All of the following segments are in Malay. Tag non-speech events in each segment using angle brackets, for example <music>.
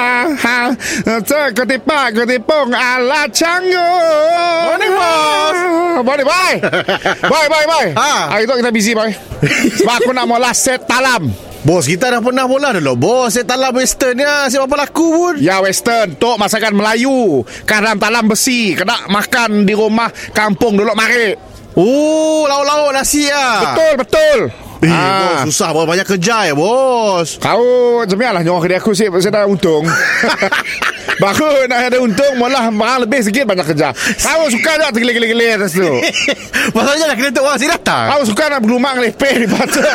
Ha ha Seketipak ketipung ala canggung Morning, boss. Morning boy <laughs> Boy boy boy Ha. Hari tu kita busy boy Sebab aku nak mula set talam Bos, kita dah pernah bola dulu. Bos, saya talam western ya. Siapa apa laku pun. Ya western Tok masakan Melayu Kadang talam besi Kena makan di rumah Kampung dulu mari Oh, lauk-lauk nasi ya. Betul betul Eh, Ah. bos, susah bos. Banyak kerja ya, bos. Kau macam lah nyawa kerja aku sih Saya dah untung <laughs> Baru nak ada untung Malah mahal lebih sikit banyak kerja Kau suka tak tergelir-gelir atas tu <laughs> Masalahnya nak kena tu orang si datang. Kau suka nak berlumang leper di patut <laughs>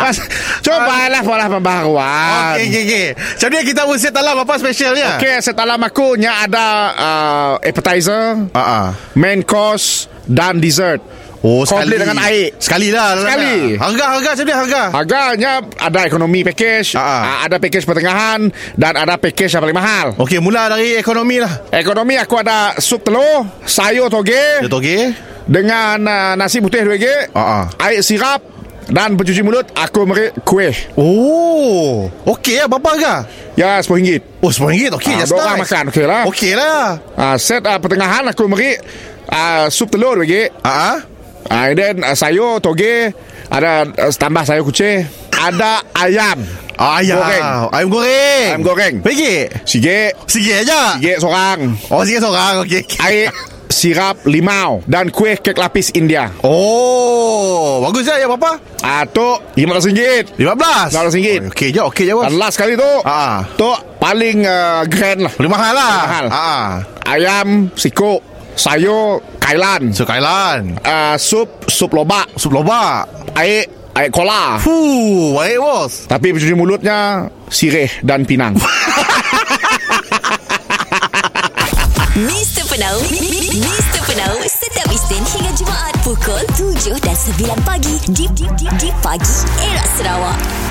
Mas, Coba lah pola pembaharuan Okey, okey, okey. Macam ni kita pun set talam apa specialnya? Okey, setalam aku Nya ada uh, appetizer ah. Main course Dan dessert Oh, Komplit dengan air. Sekali lah. Sekali. dah. Harga, harga macam ni harga. Harganya ada ekonomi package Ah, ah. uh, Ada package pertengahan Dan ada package yang paling mahal Okey, mula dari ekonomi lah. Ekonomi aku ada sup telur, sayur toge tu okey? dengan uh, nasi putih RM2, Ah, ah. air sirap dan pencuci mulut aku beri kuih. Oh, okey lah. Berapa harga? Ya RM10. Oh, RM10. Okey, Ah, just dua orang makan, okey lah. Okey lah. Uh, set uh, pertengahan aku beri uh, sup telur RM2. Ah, ah. Uh, and then uh, sayur toge ada uh, tambah sayur kucing, ada ayam. Ayam. Goreng. Ayam goreng. Ayam goreng. Pergi. Sikit, Sikit aja. sikit seorang. Oh, sikit seorang. Okey. okey. Air sirap limau dan kuih kek lapis India. Oh, bagus ya, ya berapa? Ah, tu RM15. RM15. RM15. Oh, Okey je, okey je, bos. Dan last kali tu Ah. Tu paling uh, grand lah Boleh mahal lah. Mahal. Ah. Ayam Sikuk Sayur Kailan So, Kailan. uh, Sup Sup lobak Sup lobak. Air Air kola Fuh, baik bos. Tapi pencuci mulutnya Sirih dan pinang <laughs> Mr. Penau Mr. Penau Setiap Isnin hingga Jumaat Pukul 7 dan 9 pagi Di, di, di, di pagi Era Sarawak